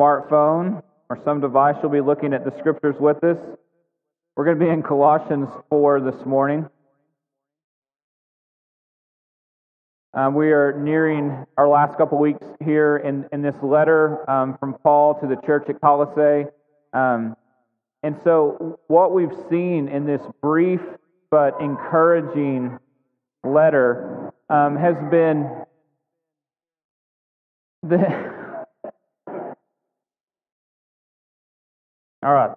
smartphone or some device, you'll be looking at the scriptures with us. We're going to be in Colossians 4 this morning. Um, we are nearing our last couple weeks here in, in this letter um, from Paul to the church at Colossae. Um, and so, what we've seen in this brief but encouraging letter um, has been the. All right.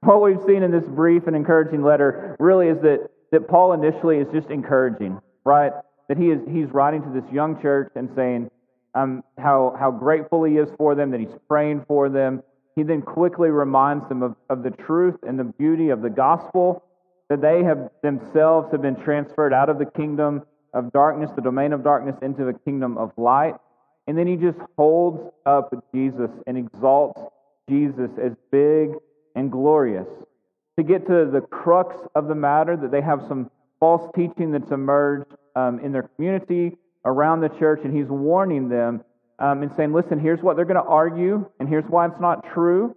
What we've seen in this brief and encouraging letter really is that, that Paul initially is just encouraging, right? that he is he's writing to this young church and saying um, how how grateful he is for them, that he's praying for them. He then quickly reminds them of, of the truth and the beauty of the gospel, that they have themselves have been transferred out of the kingdom of darkness, the domain of darkness, into the kingdom of light. And then he just holds up Jesus and exalts Jesus as big and glorious. To get to the crux of the matter, that they have some false teaching that's emerged um, in their community, around the church, and he's warning them um, and saying, listen, here's what they're going to argue, and here's why it's not true,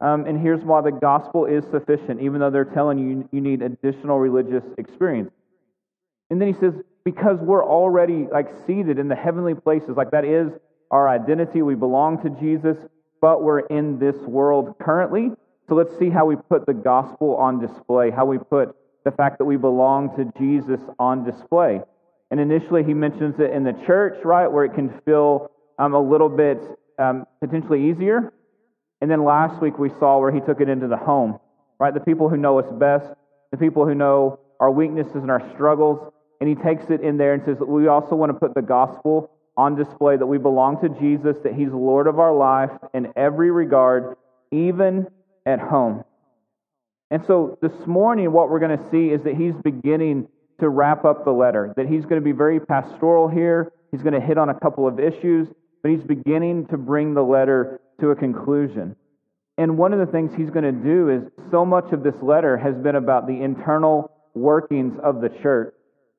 um, and here's why the gospel is sufficient, even though they're telling you you need additional religious experience. And then he says, because we're already like seated in the heavenly places, like that is our identity, we belong to Jesus, but we're in this world currently. So let's see how we put the gospel on display, how we put the fact that we belong to Jesus on display. And initially, he mentions it in the church, right, where it can feel um, a little bit um, potentially easier. And then last week, we saw where he took it into the home, right? The people who know us best, the people who know our weaknesses and our struggles. And he takes it in there and says, We also want to put the gospel on display that we belong to Jesus, that he's Lord of our life in every regard, even at home. And so this morning, what we're going to see is that he's beginning to wrap up the letter, that he's going to be very pastoral here. He's going to hit on a couple of issues, but he's beginning to bring the letter to a conclusion. And one of the things he's going to do is so much of this letter has been about the internal workings of the church.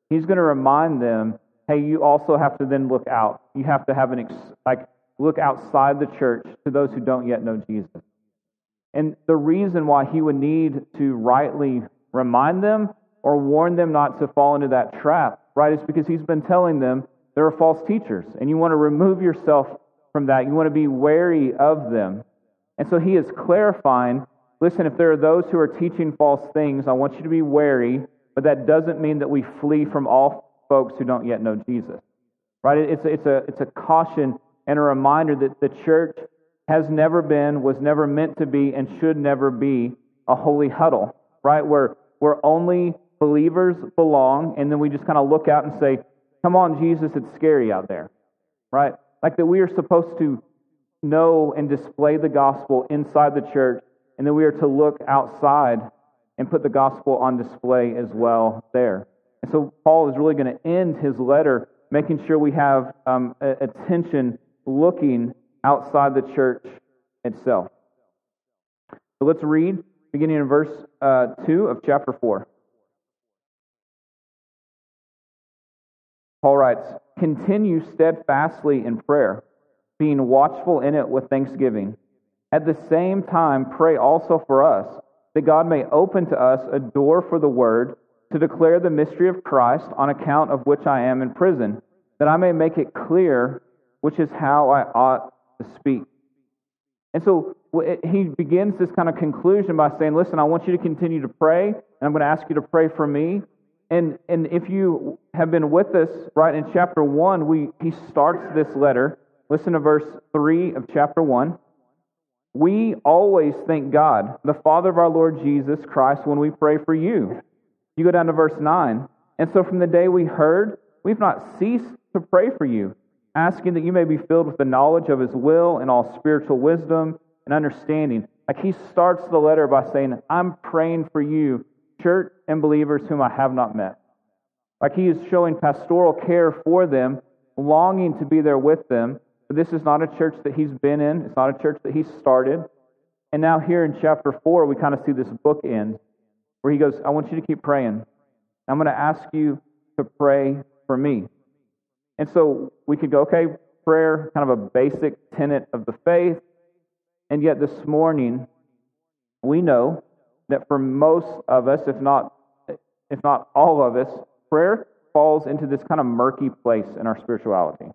He's going to remind them, hey, you also have to then look out. You have to have an, ex- like, look outside the church to those who don't yet know Jesus. And the reason why he would need to rightly remind them or warn them not to fall into that trap, right, is because he's been telling them there are false teachers, and you want to remove yourself from that. You want to be wary of them. And so he is clarifying listen, if there are those who are teaching false things, I want you to be wary, but that doesn't mean that we flee from all folks who don't yet know Jesus. Right? It's a, it's a, it's a caution and a reminder that the church has never been, was never meant to be, and should never be a holy huddle, right? Where, where only believers belong, and then we just kind of look out and say, Come on, Jesus, it's scary out there, right? Like that we are supposed to know and display the gospel inside the church, and then we are to look outside and put the gospel on display as well there. And so Paul is really going to end his letter making sure we have um, attention looking outside the church itself. So let's read, beginning in verse uh, 2 of chapter 4. Paul writes, Continue steadfastly in prayer, being watchful in it with thanksgiving. At the same time, pray also for us, that God may open to us a door for the word to declare the mystery of Christ, on account of which I am in prison, that I may make it clear which is how I ought to speak. And so he begins this kind of conclusion by saying, Listen, I want you to continue to pray, and I'm going to ask you to pray for me. And, and if you have been with us, right, in chapter 1, we, he starts this letter. Listen to verse 3 of chapter 1. We always thank God, the Father of our Lord Jesus Christ, when we pray for you. You go down to verse 9. And so from the day we heard, we've not ceased to pray for you asking that you may be filled with the knowledge of his will and all spiritual wisdom and understanding. Like he starts the letter by saying, I'm praying for you, church and believers whom I have not met. Like he is showing pastoral care for them, longing to be there with them. But this is not a church that he's been in, it's not a church that he started. And now, here in chapter 4, we kind of see this book end where he goes, I want you to keep praying. I'm going to ask you to pray for me. And so we could go, okay, prayer, kind of a basic tenet of the faith. And yet this morning, we know that for most of us, if not, if not all of us, prayer falls into this kind of murky place in our spirituality,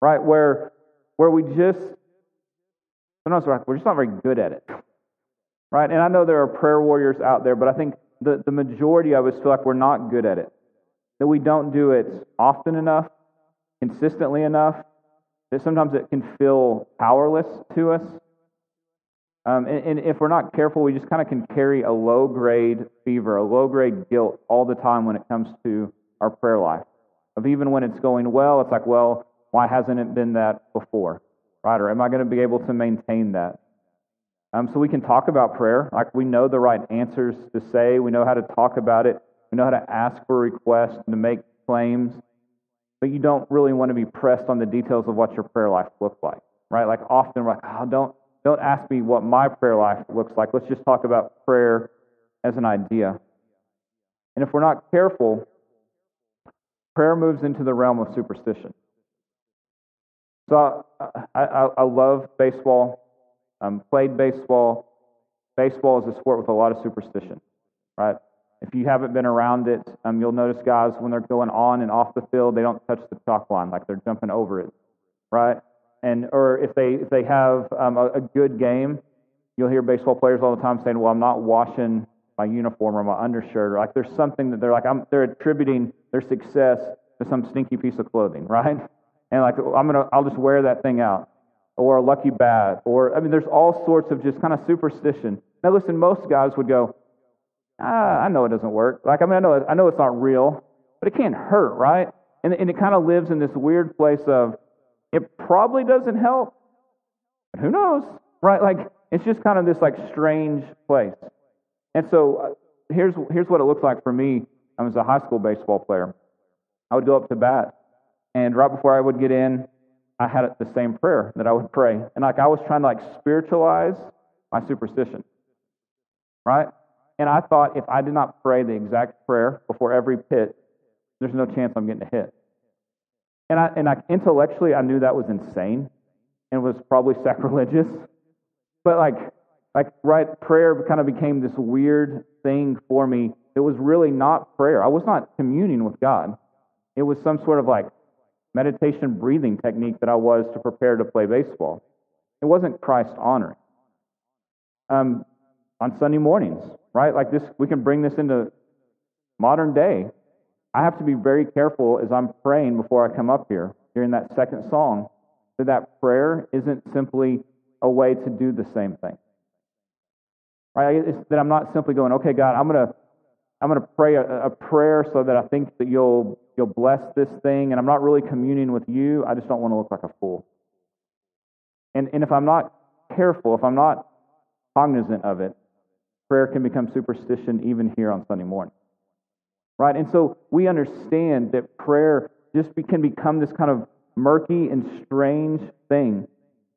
right? Where, where we just, sometimes we're, we're just not very good at it, right? And I know there are prayer warriors out there, but I think the, the majority of us feel like we're not good at it, that we don't do it often enough, consistently enough, that sometimes it can feel powerless to us. Um, and, and, if we're not careful, we just kind of can carry a low grade fever, a low grade guilt all the time when it comes to our prayer life. Of even when it's going well, it's like, well, why hasn't it been that before? Right? Or am I going to be able to maintain that? Um, so we can talk about prayer. Like we know the right answers to say, we know how to talk about it, we know how to ask for requests, and to make claims, but you don't really want to be pressed on the details of what your prayer life looks like. Right? Like often we're like, oh, don't don't ask me what my prayer life looks like. Let's just talk about prayer as an idea. And if we're not careful, prayer moves into the realm of superstition. So I, I, I love baseball, um, played baseball. Baseball is a sport with a lot of superstition, right? If you haven't been around it, um, you'll notice guys when they're going on and off the field, they don't touch the chalk line like they're jumping over it, right? and or if they if they have um, a, a good game, you'll hear baseball players all the time saying, "Well, I'm not washing my uniform or my undershirt," or like there's something that they're like I'm, they're attributing their success to some stinky piece of clothing, right? And like I'm gonna I'll just wear that thing out, or a lucky bat, or I mean, there's all sorts of just kind of superstition. Now, listen, most guys would go, ah, I know it doesn't work. Like I mean, I know I know it's not real, but it can't hurt, right? And, and it kind of lives in this weird place of it probably doesn't help. But who knows? Right? Like, it's just kind of this like strange place. And so uh, here's, here's what it looked like for me. I was a high school baseball player. I would go up to bat, and right before I would get in, I had the same prayer that I would pray. And like I was trying to like spiritualize my superstition. Right? And I thought if I did not pray the exact prayer before every pitch, there's no chance I'm getting a hit. And I, and I, intellectually, I knew that was insane and was probably sacrilegious. But like, like right, prayer kind of became this weird thing for me. It was really not prayer. I was not communing with God. It was some sort of like meditation breathing technique that I was to prepare to play baseball. It wasn't Christ honoring. Um, on Sunday mornings, right? Like this, we can bring this into modern day. I have to be very careful as I'm praying before I come up here during that second song that that prayer isn't simply a way to do the same thing. Right? It's that I'm not simply going, okay, God, I'm gonna I'm gonna pray a, a prayer so that I think that you'll you'll bless this thing, and I'm not really communing with you. I just don't want to look like a fool. And and if I'm not careful, if I'm not cognizant of it, prayer can become superstition even here on Sunday morning right? And so we understand that prayer just can become this kind of murky and strange thing.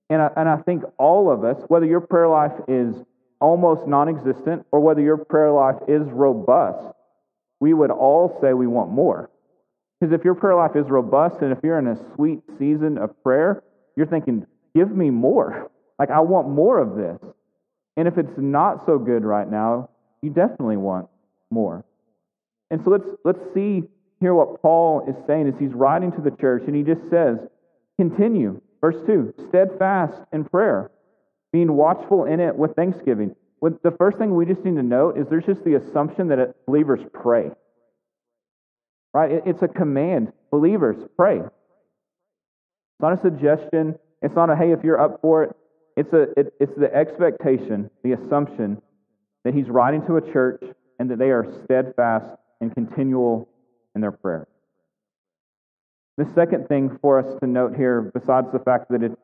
And I, and I think all of us, whether your prayer life is almost non existent or whether your prayer life is robust, we would all say we want more. Because if your prayer life is robust and if you're in a sweet season of prayer, you're thinking, give me more. Like, I want more of this. And if it's not so good right now, you definitely want more. And so let's, let's see here what Paul is saying as he's writing to the church, and he just says, continue. Verse 2 steadfast in prayer, being watchful in it with thanksgiving. With the first thing we just need to note is there's just the assumption that believers pray. Right? It's a command. Believers, pray. It's not a suggestion. It's not a, hey, if you're up for it. It's, a, it, it's the expectation, the assumption that he's writing to a church and that they are steadfast and continual in their prayer. The second thing for us to note here, besides the fact that it's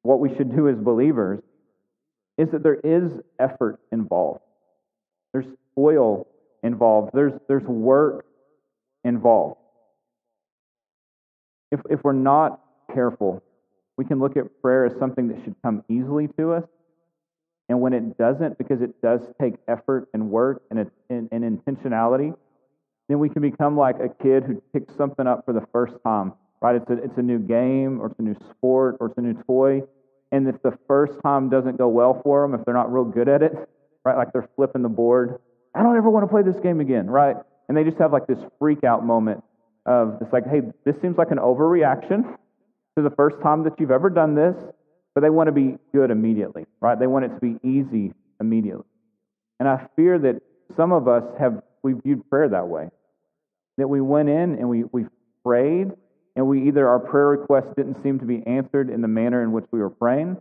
what we should do as believers, is that there is effort involved. There's toil involved. There's, there's work involved. If, if we're not careful, we can look at prayer as something that should come easily to us. And when it doesn't, because it does take effort and work and, and, and intentionality, then we can become like a kid who picks something up for the first time, right? It's a, it's a new game or it's a new sport or it's a new toy. and if the first time doesn't go well for them, if they're not real good at it, right, like they're flipping the board, I don't ever want to play this game again, right? And they just have like this freak out moment of it's like, hey, this seems like an overreaction to the first time that you've ever done this, but they want to be good immediately, right? They want it to be easy immediately. And I fear that some of us have we viewed prayer that way. That we went in and we, we prayed, and we either our prayer request didn't seem to be answered in the manner in which we were praying,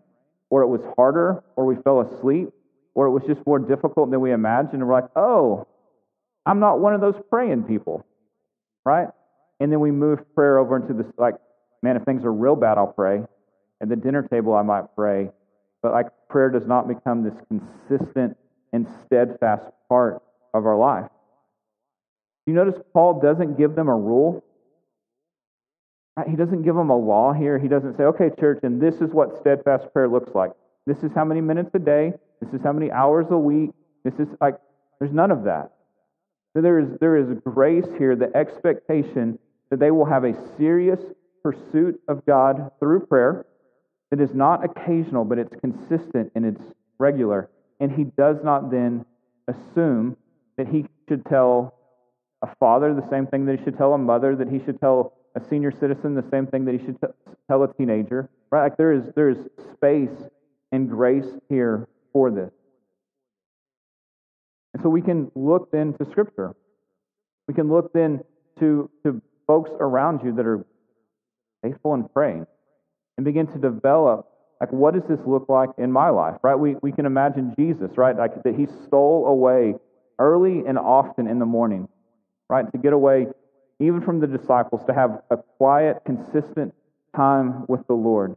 or it was harder, or we fell asleep, or it was just more difficult than we imagined. And we're like, oh, I'm not one of those praying people, right? And then we move prayer over into this, like, man, if things are real bad, I'll pray. At the dinner table, I might pray. But, like, prayer does not become this consistent and steadfast part of our life. You notice Paul doesn't give them a rule. He doesn't give them a law here. He doesn't say, okay, church, and this is what steadfast prayer looks like. This is how many minutes a day. This is how many hours a week. This is like, there's none of that. So there is, there is grace here, the expectation that they will have a serious pursuit of God through prayer that is not occasional, but it's consistent and it's regular. And he does not then assume that he should tell a father the same thing that he should tell a mother, that he should tell a senior citizen the same thing that he should t- tell a teenager. Right? Like there is there is space and grace here for this. So we can look then to Scripture. We can look then to, to folks around you that are faithful and praying and begin to develop like what does this look like in my life right? We, we can imagine jesus right? Like that he stole away early and often in the morning right? To get away even from the disciples to have a quiet consistent time with the lord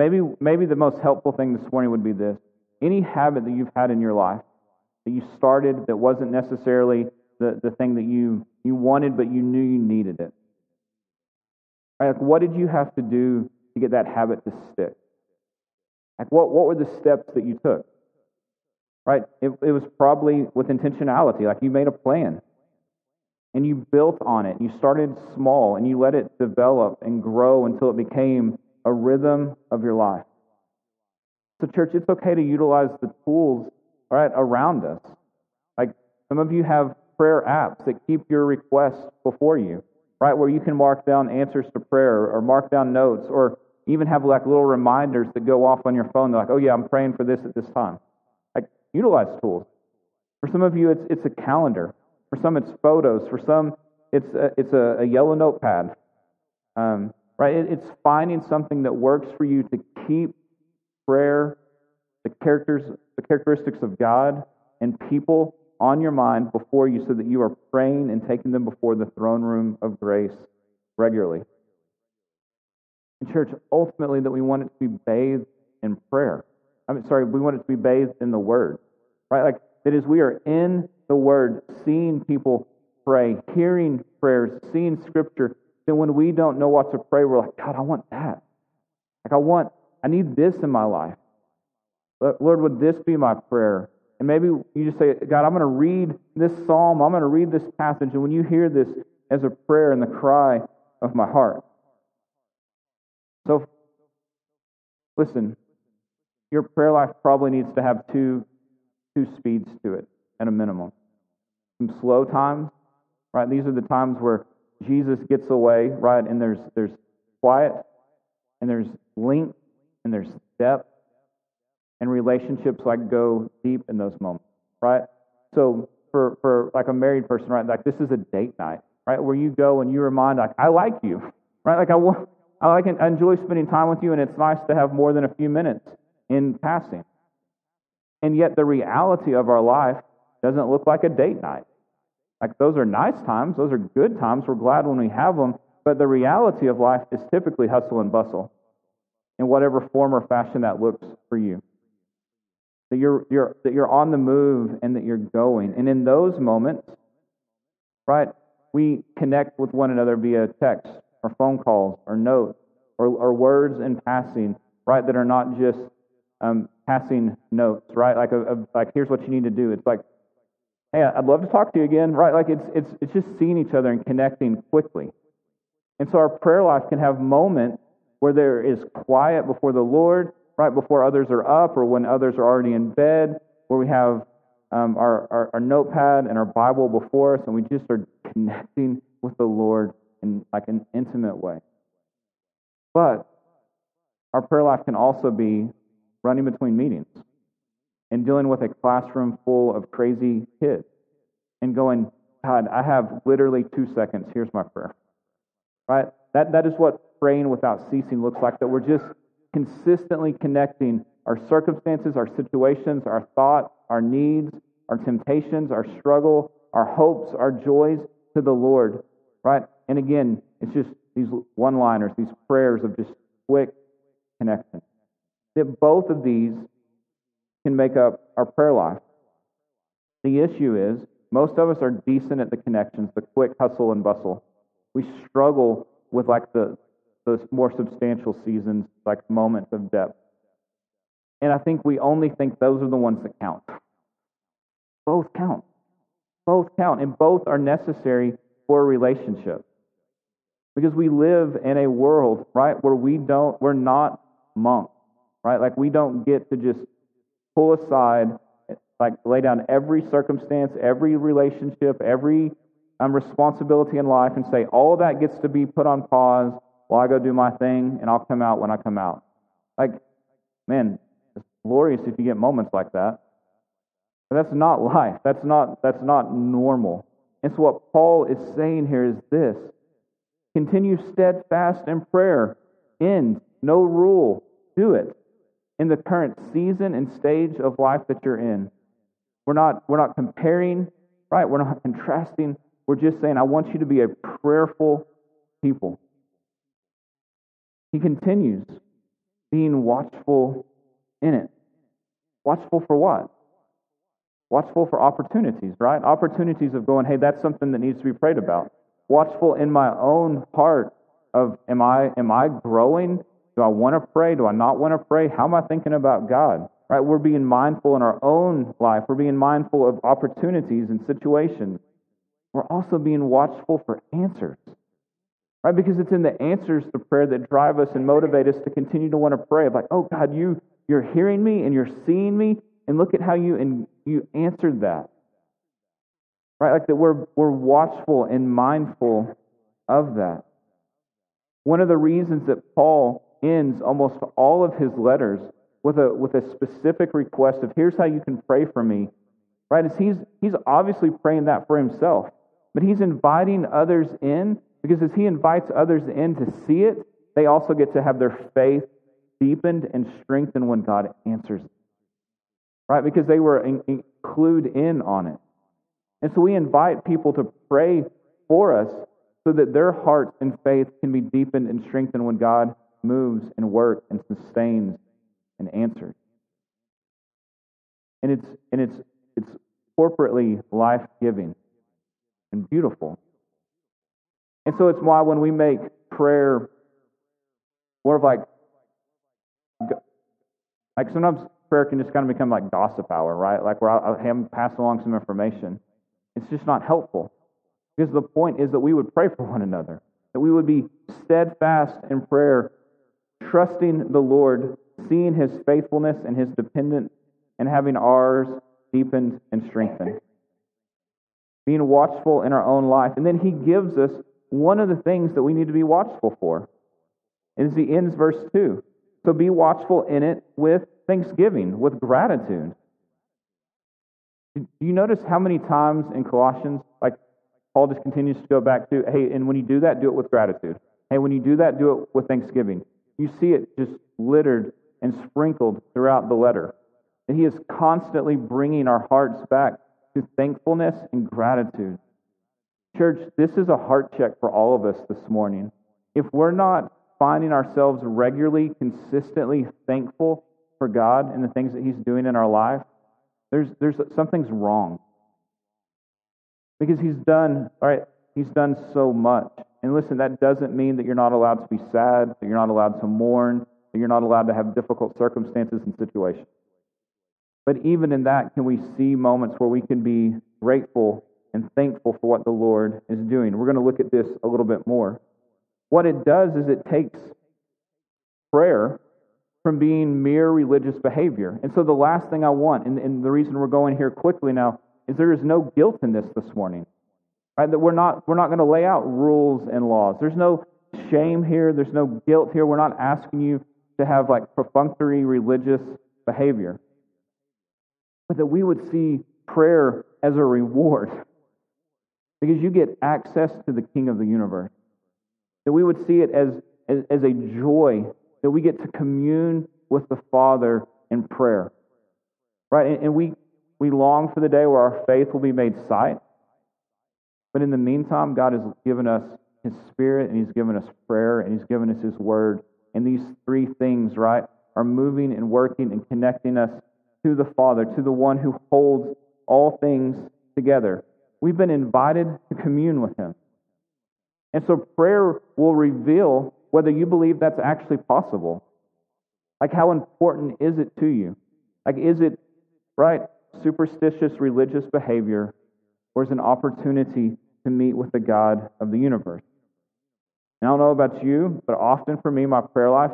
maybe maybe the most helpful thing this morning would be this any habit that you've had in your life that you started that wasn't necessarily the, the thing that you, you wanted, but you knew you needed it. Right, like what did you have to do to get that habit to stick? Like what, what were the steps that you took? Right? It, it was probably with intentionality, like you made a plan and you built on it. You started small and you let it develop and grow until it became a rhythm of your life. So, church, it's okay to utilize the tools right around us. Like some of you have prayer apps that keep your requests before you, right? Where you can mark down answers to prayer or mark down notes or even have like little reminders that go off on your phone. They're like, oh, yeah, I'm praying for this at this time. Like, utilize tools. For some of you, it's, it's a calendar. For some, it's photos. For some, it's a, it's a, a yellow notepad. Um, right? It's finding something that works for you to keep prayer, the characters, the characteristics of God and people on your mind before you so that you are praying and taking them before the throne room of grace regularly. In church, ultimately, that we want it to be bathed in prayer. I mean, sorry, we want it to be bathed in the Word, right? Like, that is, we are in the Word, seeing people pray, hearing prayers, seeing Scripture. Then when we don't know what to pray, we're like, God, I want that. Like, I want, I need this in my life. Lord, would this be my prayer? And maybe you just say, God, I'm going to read this psalm, I'm going to read this passage, and when you hear this as a prayer and the cry of my heart. So, listen, your prayer life probably needs to have two, two speeds to it at a minimum. Some slow times, right? These are the times where Jesus gets away, right? And there's, there's quiet, and there's length, and there's depth, and relationships like go deep in those moments, right? So for for like a married person, right? Like this is a date night, right? Where you go and you remind like I like you, right? Like I want, I like I enjoy spending time with you, and it's nice to have more than a few minutes in passing. And yet the reality of our life doesn't look like a date night. Like those are nice times, those are good times. We're glad when we have them, but the reality of life is typically hustle and bustle in whatever form or fashion that looks for you that you're, you're, that you're on the move and that you're going. And in those moments, right, we connect with one another via text or phone calls or notes or, or words in passing, right, that are not just um, passing notes, right? Like, a, a, like here's what you need to do. It's like, hey, I'd love to talk to you again, right? Like it's, it's, it's just seeing each other and connecting quickly. And so our prayer life can have moments where there is quiet before the Lord, right before others are up or when others are already in bed, where we have um, our, our, our notepad and our Bible before us and we just are connecting with the Lord in like an intimate way. But our prayer life can also be running between meetings and dealing with a classroom full of crazy kids and going, God, I have literally two seconds. Here's my prayer. Right? That, that is what praying without ceasing looks like, that we're just consistently connecting our circumstances, our situations, our thoughts, our needs, our temptations, our struggle, our hopes, our joys to the Lord. Right? And again, it's just these one liners, these prayers of just quick connection. That both of these can make up our prayer life. The issue is most of us are decent at the connections, the quick hustle and bustle. We struggle with like the those more substantial seasons, like moments of depth. And I think we only think those are the ones that count. Both count. Both count, and both are necessary for a relationship. Because we live in a world, right, where we don't, we're not monks, right? Like we don't get to just pull aside, like lay down every circumstance, every relationship, every um, responsibility in life and say, all that gets to be put on pause while I go do my thing and I'll come out when I come out. Like, man, it's glorious if you get moments like that. But that's not life. That's not, that's not normal. And so what Paul is saying here is this continue steadfast in prayer. End. No rule. Do it in the current season and stage of life that you're in. We're not, we're not comparing, right? We're not contrasting. We're just saying, I want you to be a prayerful people. He continues being watchful in it. Watchful for what? Watchful for opportunities, right? Opportunities of going, hey, that's something that needs to be prayed about. Watchful in my own heart of am I am I growing do I want to pray? Do I not want to pray? How am I thinking about God? Right? We're being mindful in our own life. We're being mindful of opportunities and situations. We're also being watchful for answers. Right? Because it's in the answers to prayer that drive us and motivate us to continue to want to pray. Like, oh God, you you're hearing me and you're seeing me, and look at how you and you answered that. Right? Like that we're we're watchful and mindful of that. One of the reasons that Paul ends almost all of his letters with a, with a specific request of, here's how you can pray for me. Right? As he's, he's obviously praying that for himself, but he's inviting others in because as he invites others in to see it, they also get to have their faith deepened and strengthened when God answers. Right? Because they were in, clued in on it. And so we invite people to pray for us so that their hearts and faith can be deepened and strengthened when God moves and works and sustains and answers. And it's and it's it's corporately life giving and beautiful. And so it's why when we make prayer more of like like sometimes prayer can just kind of become like gossip hour, right? Like where I am pass along some information. It's just not helpful. Because the point is that we would pray for one another, that we would be steadfast in prayer trusting the Lord, seeing his faithfulness and his dependence, and having ours deepened and strengthened. Being watchful in our own life. And then he gives us one of the things that we need to be watchful for. And as he ends verse 2. So be watchful in it with thanksgiving, with gratitude. Do you notice how many times in Colossians, like Paul just continues to go back to, hey, and when you do that, do it with gratitude. Hey, when you do that, do it with thanksgiving. You see it just littered and sprinkled throughout the letter. And he is constantly bringing our hearts back to thankfulness and gratitude. Church, this is a heart check for all of us this morning. If we're not finding ourselves regularly, consistently thankful for God and the things that He's doing in our life, there's, there's something's wrong. Because He's done, all right, He's done so much. And listen, that doesn't mean that you're not allowed to be sad, that you're not allowed to mourn, that you're not allowed to have difficult circumstances and situations. But even in that, can we see moments where we can be grateful and thankful for what the Lord is doing? We're going to look at this a little bit more. what it does is it takes prayer from being mere religious behavior. And so the last thing I want, and, and the reason we're going here quickly now, is there is no guilt in this this morning. Right? That we're not we're not going to lay out rules and laws. There's no shame here. There's no guilt here. We're not asking you to have like perfunctory religious behavior. But that we would see prayer as a reward. Because you get access to the King of the universe. That we would see it as, as, as a joy that we get to commune with the Father in prayer. Right? And, and we, we long for the day where our faith will be made sight. But in the meantime, God has given us His Spirit, and He's given us prayer, and He's given us His Word. And these three things, right, are moving and working and connecting us to the Father, to the one who holds all things together. We've been invited to commune with Him. And so prayer will reveal whether you believe that's actually possible. Like, how important is it to you? Like, is it, right, superstitious religious behavior, or is an opportunity to meet with the God of the universe? And I don't know about you, but often for me, my prayer life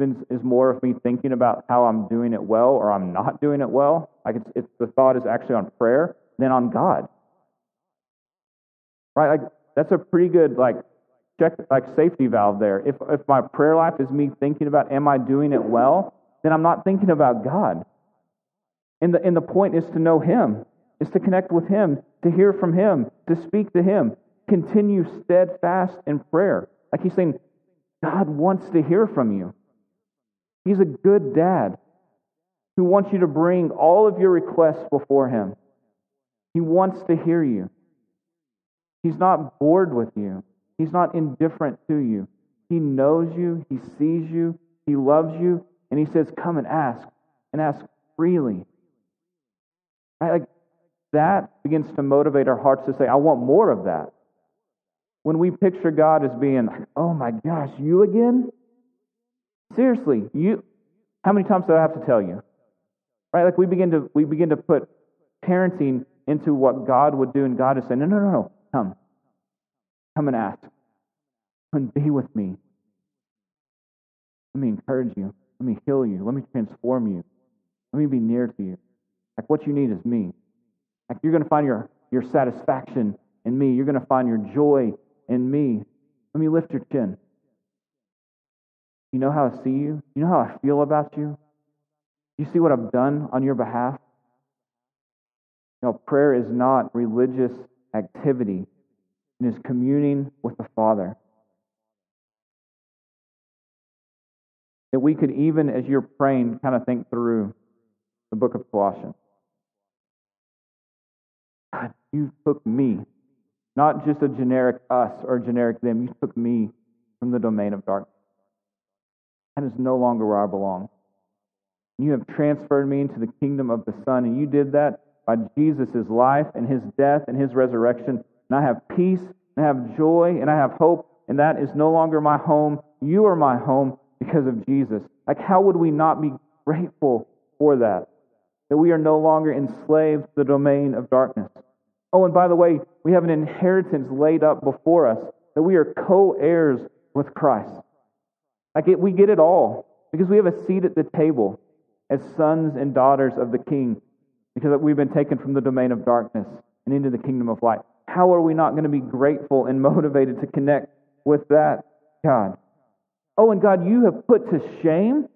is more of me thinking about how I'm doing it well or I'm not doing it well. Like, it's, it's the thought is actually on prayer than on God. Right? Like, that's a pretty good, like, check like safety valve there. If if my prayer life is me thinking about am I doing it well, then I'm not thinking about God. And the and the point is to know Him, is to connect with Him, to hear from Him, to speak to Him, continue steadfast in prayer. Like He's saying, God wants to hear from you. He's a good dad who wants you to bring all of your requests before Him. He wants to hear you. He's not bored with you. He's not indifferent to you. He knows you, He sees you, He loves you, and He says, Come and ask, and ask freely. I, like that begins to motivate our hearts to say, I want more of that. When we picture God as being, oh my gosh, you again? Seriously, you how many times do I have to tell you? Right? Like we begin to we begin to put parenting into what God would do, and God is saying, No, no, no, no, come. Come and ask. Come and be with me. Let me encourage you. Let me heal you. Let me transform you. Let me be near to you. Like what you need is me. Like you're going to find your, your satisfaction in me. You're going to find your joy in me. Let me lift your chin. You know how I see you? You know how I feel about you? You see what I've done on your behalf? You know, prayer is not religious activity it is communing with the Father. That we could even, as you're praying, kind of think through the book of Colossians. You took me, not just a generic us or a generic them, you took me from the domain of darkness. That is no longer where I belong. You have transferred me into the kingdom of the Son, and you did that by Jesus' life and his death and his resurrection and I have peace, and I have joy, and I have hope, and that is no longer my home. You are my home because of Jesus. Like, how would we not be grateful for that? That we are no longer enslaved to the domain of darkness. Oh, and by the way, we have an inheritance laid up before us, that we are co heirs with Christ. Like, it, we get it all because we have a seat at the table as sons and daughters of the King because we've been taken from the domain of darkness and into the kingdom of light. How are we not going to be grateful and motivated to connect with that God? Oh, and God, you have put to shame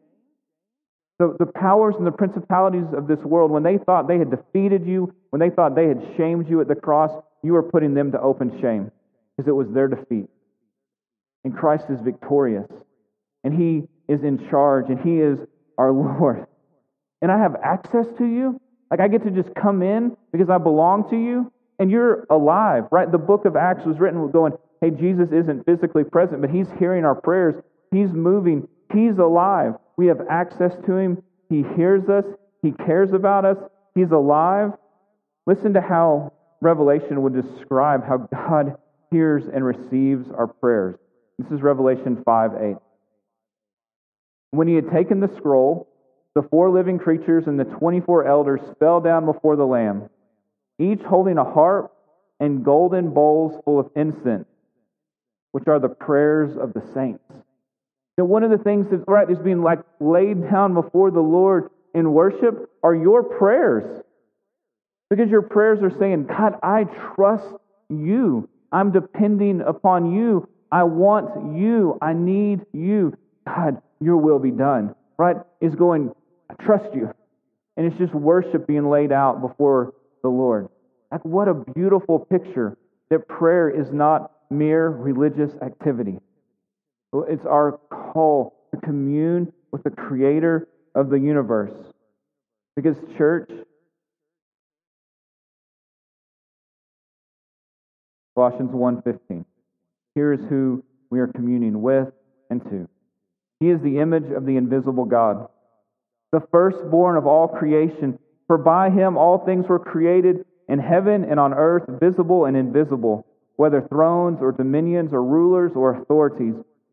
the, the powers and the principalities of this world. When they thought they had defeated you, when they thought they had shamed you at the cross, you were putting them to open shame because it was their defeat. And Christ is victorious, and He is in charge, and He is our Lord. And I have access to you. Like I get to just come in because I belong to you and you're alive, right? The book of Acts was written going, hey, Jesus isn't physically present, but he's hearing our prayers. He's moving. He's alive. We have access to him. He hears us. He cares about us. He's alive. Listen to how Revelation would describe how God hears and receives our prayers. This is Revelation 5 8. When he had taken the scroll, the four living creatures and the 24 elders fell down before the Lamb each holding a harp and golden bowls full of incense, which are the prayers of the saints. Know, one of the things that right is being like laid down before the Lord in worship are your prayers. Because your prayers are saying, God, I trust you. I'm depending upon you. I want you. I need you. God, your will be done. Right? Is going, I trust you. And it's just worship being laid out before the Lord. Like, what a beautiful picture that prayer is not mere religious activity. It's our call to commune with the creator of the universe. Because, church, Colossians 1:15. Here is who we are communing with and to. He is the image of the invisible God, the firstborn of all creation, for by him all things were created in heaven and on earth, visible and invisible, whether thrones or dominions or rulers or authorities.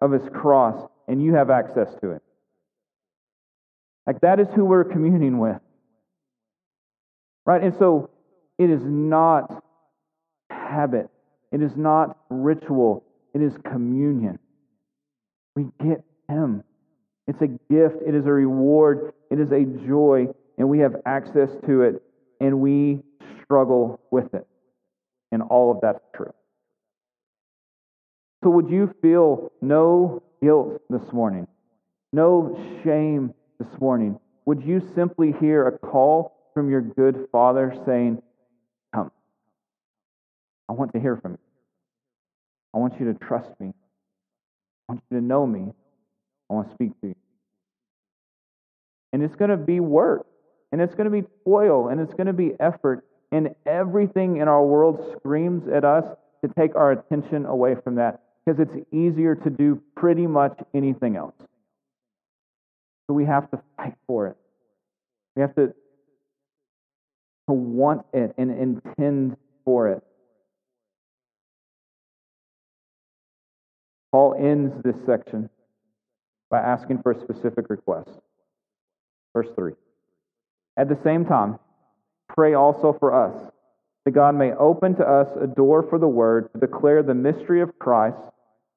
of his cross, and you have access to it. Like that is who we're communing with. Right? And so it is not habit it is not ritual, it is communion. We get Him. It's a gift, it is a reward, it is a joy, and we have access to it, and we struggle with it. And all of that's true. So, would you feel no guilt this morning, no shame this morning? Would you simply hear a call from your good Father saying, Come, I want to hear from you. I want you to trust me. I want you to know me. I want to speak to you. And it's going to be work, and it's going to be toil, and it's going to be effort, and everything in our world screams at us to take our attention away from that because it's easier to do pretty much anything else. So we have to fight for it. We have to, to want it and intend for it. Paul ends this section by asking for a specific request. Verse 3. At the same time, pray also for us, that God may open to us a door for the word to declare the mystery of Christ,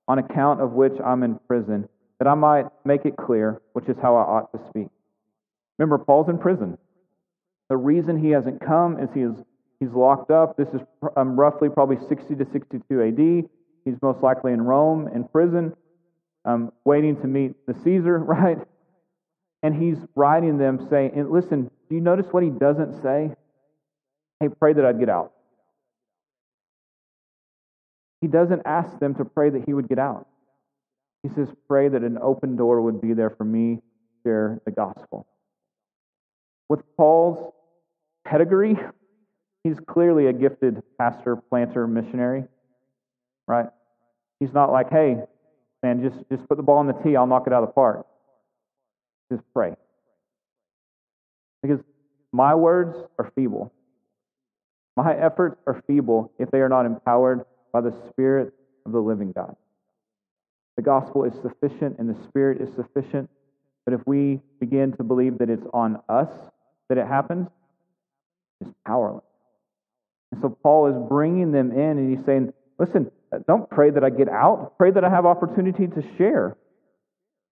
on account of which I'm in prison, that I might make it clear, which is how I ought to speak. Remember, Paul's in prison. The reason he hasn't come is he is he's locked up. This is um, roughly probably 60 to 62 AD. He's most likely in Rome, in prison, um, waiting to meet the Caesar, right? And he's writing them saying, listen, do you notice what he doesn't say? Hey, pray that I'd get out. He doesn't ask them to pray that he would get out. He says, pray that an open door would be there for me to share the gospel. With Paul's pedigree, he's clearly a gifted pastor, planter, missionary right? He's not like, hey, man, just, just put the ball in the tee, I'll knock it out of the park. Just pray. Because my words are feeble. My efforts are feeble if they are not empowered by the Spirit of the living God. The gospel is sufficient and the Spirit is sufficient, but if we begin to believe that it's on us that it happens, it's powerless. And so Paul is bringing them in and he's saying, listen, don't pray that I get out. Pray that I have opportunity to share.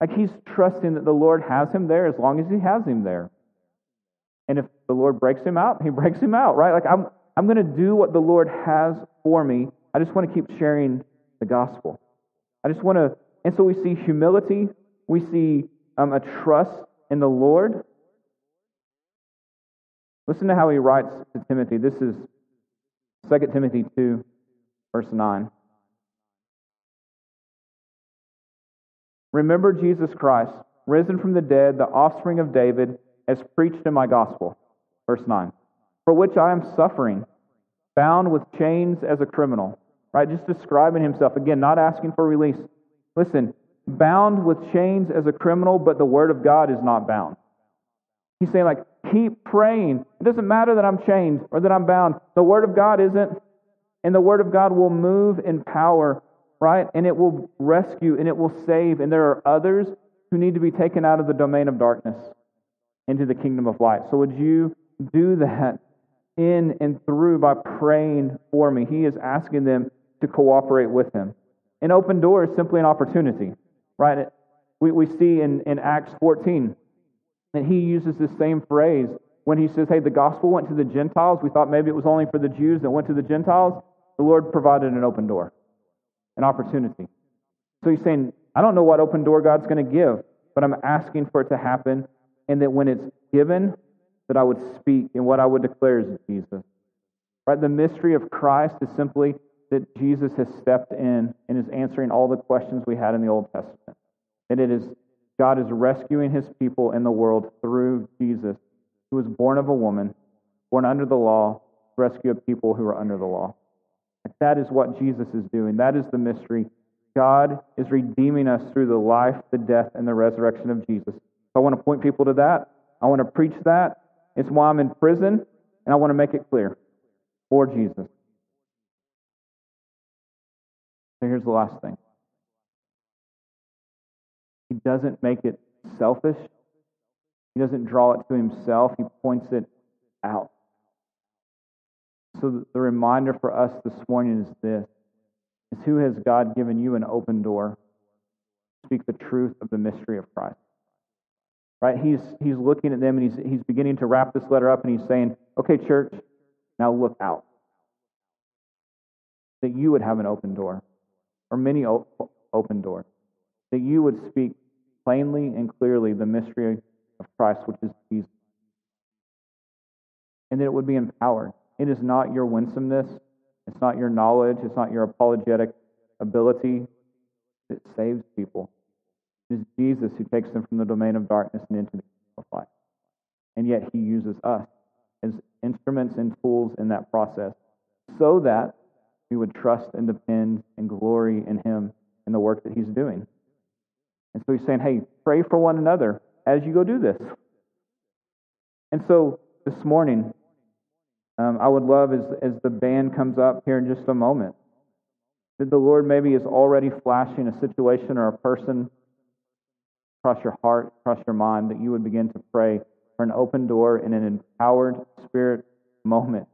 Like he's trusting that the Lord has him there as long as he has him there. And if the Lord breaks him out, he breaks him out, right? Like I'm I'm going to do what the Lord has for me. I just want to keep sharing the gospel. I just want to and so we see humility, we see um, a trust in the Lord. Listen to how he writes to Timothy. This is 2 Timothy 2, verse 9. Remember Jesus Christ, risen from the dead, the offspring of David, as preached in my gospel. Verse 9. For which I am suffering, bound with chains as a criminal. right? Just describing himself. Again, not asking for release. Listen, bound with chains as a criminal, but the word of God is not bound. He's saying, like, keep praying. It doesn't matter that I'm chained or that I'm bound. The word of God isn't, and the word of God will move in power, right? And it will rescue and it will save. And there are others who need to be taken out of the domain of darkness into the kingdom of light. So would you do that in and through by praying for me? He is asking them to cooperate with him. An open door is simply an opportunity, right? We, we see in, in Acts 14 that he uses this same phrase when he says, Hey, the gospel went to the Gentiles. We thought maybe it was only for the Jews that went to the Gentiles. The Lord provided an open door, an opportunity. So he's saying, I don't know what open door God's going to give, but I'm asking for it to happen, and that when it's given, that I would speak, and what I would declare is Jesus. Right? The mystery of Christ is simply that Jesus has stepped in and is answering all the questions we had in the Old Testament. And it is God is rescuing his people in the world through Jesus, who was born of a woman, born under the law, rescue a people who are under the law. That is what Jesus is doing. That is the mystery. God is redeeming us through the life, the death, and the resurrection of Jesus. So I want to point people to that. I want to preach that. It's why I'm in prison, and I want to make it clear for Jesus. So here's the last thing He doesn't make it selfish, He doesn't draw it to Himself, He points it out. So the reminder for us this morning is this is who has God given you an open door speak the truth of the mystery of Christ? Right? He's he's looking at them and he's he's beginning to wrap this letter up and he's saying, Okay, church, now look out. That you would have an open door or many open doors. That you would speak plainly and clearly the mystery of Christ, which is Jesus. And that it would be empowered. It is not your winsomeness, it's not your knowledge, it's not your apologetic ability that saves people. It is Jesus who takes them from the domain of darkness and into the kingdom of light. And yet he uses us as instruments and tools in that process so that we would trust and depend and glory in Him and the work that He's doing. And so He's saying, hey, pray for one another as you go do this. And so this morning, um, I would love as, as the band comes up here in just a moment that the Lord maybe is already flashing a situation or a person across your heart, across your mind, that you would begin to pray for an open door in an empowered spirit moment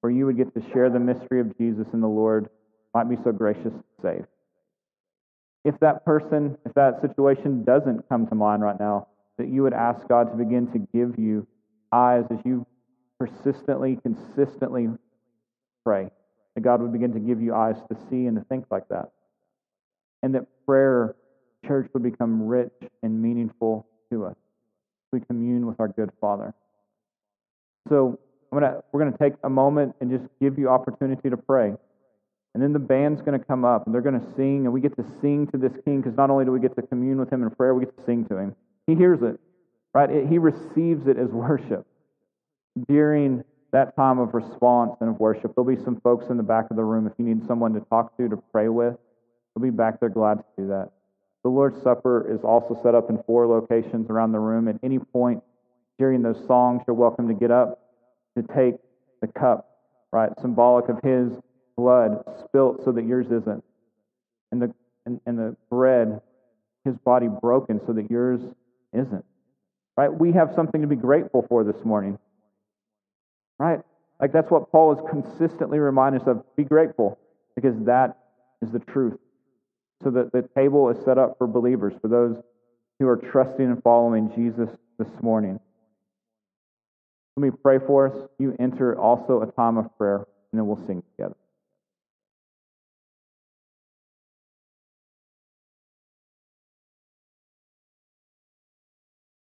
where you would get to share the mystery of Jesus and the Lord might be so gracious to save. If that person, if that situation doesn't come to mind right now, that you would ask God to begin to give you eyes as you persistently, consistently pray, that God would begin to give you eyes to see and to think like that. And that prayer, church, would become rich and meaningful to us. We commune with our good Father. So, gonna, we're going to take a moment and just give you opportunity to pray. And then the band's going to come up and they're going to sing, and we get to sing to this king because not only do we get to commune with him in prayer, we get to sing to him. He hears it, right? It, he receives it as worship. During that time of response and of worship, there'll be some folks in the back of the room if you need someone to talk to, to pray with. They'll be back there glad to do that. The Lord's Supper is also set up in four locations around the room. At any point during those songs, you're welcome to get up to take the cup, right? Symbolic of his blood spilt so that yours isn't. And the, and, and the bread, his body broken so that yours isn't. Right? We have something to be grateful for this morning. Right? Like that's what Paul is consistently reminding us of. Be grateful because that is the truth. So that the table is set up for believers, for those who are trusting and following Jesus this morning. Let me pray for us. You enter also a time of prayer, and then we'll sing together.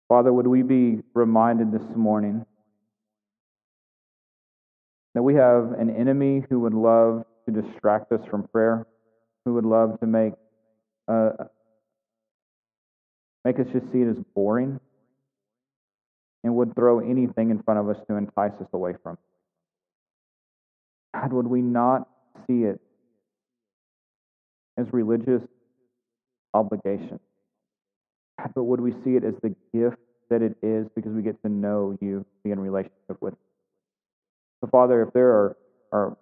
Father, would we be reminded this morning that we have an enemy who would love to distract us from prayer, who would love to make uh, make us just see it as boring and would throw anything in front of us to entice us away from. God, would we not see it as religious obligation. But would we see it as the gift that it is because we get to know you, be in relationship with you? So, Father, if there are, are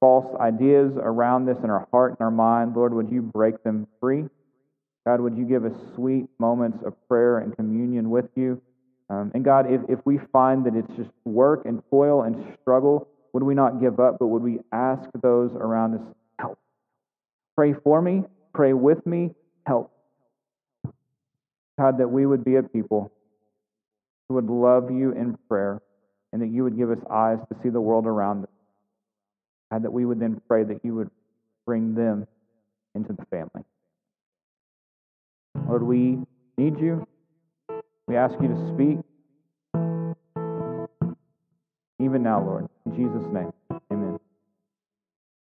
false ideas around this in our heart and our mind, Lord, would you break them free? God, would you give us sweet moments of prayer and communion with you? Um, and God, if, if we find that it's just work and toil and struggle, would we not give up, but would we ask those around us, help? Pray for me, pray with me, help. God, that we would be a people who would love you in prayer and that you would give us eyes to see the world around us. God, that we would then pray that you would bring them into the family. Lord, we need you. We ask you to speak. Even now, Lord. In Jesus' name, amen.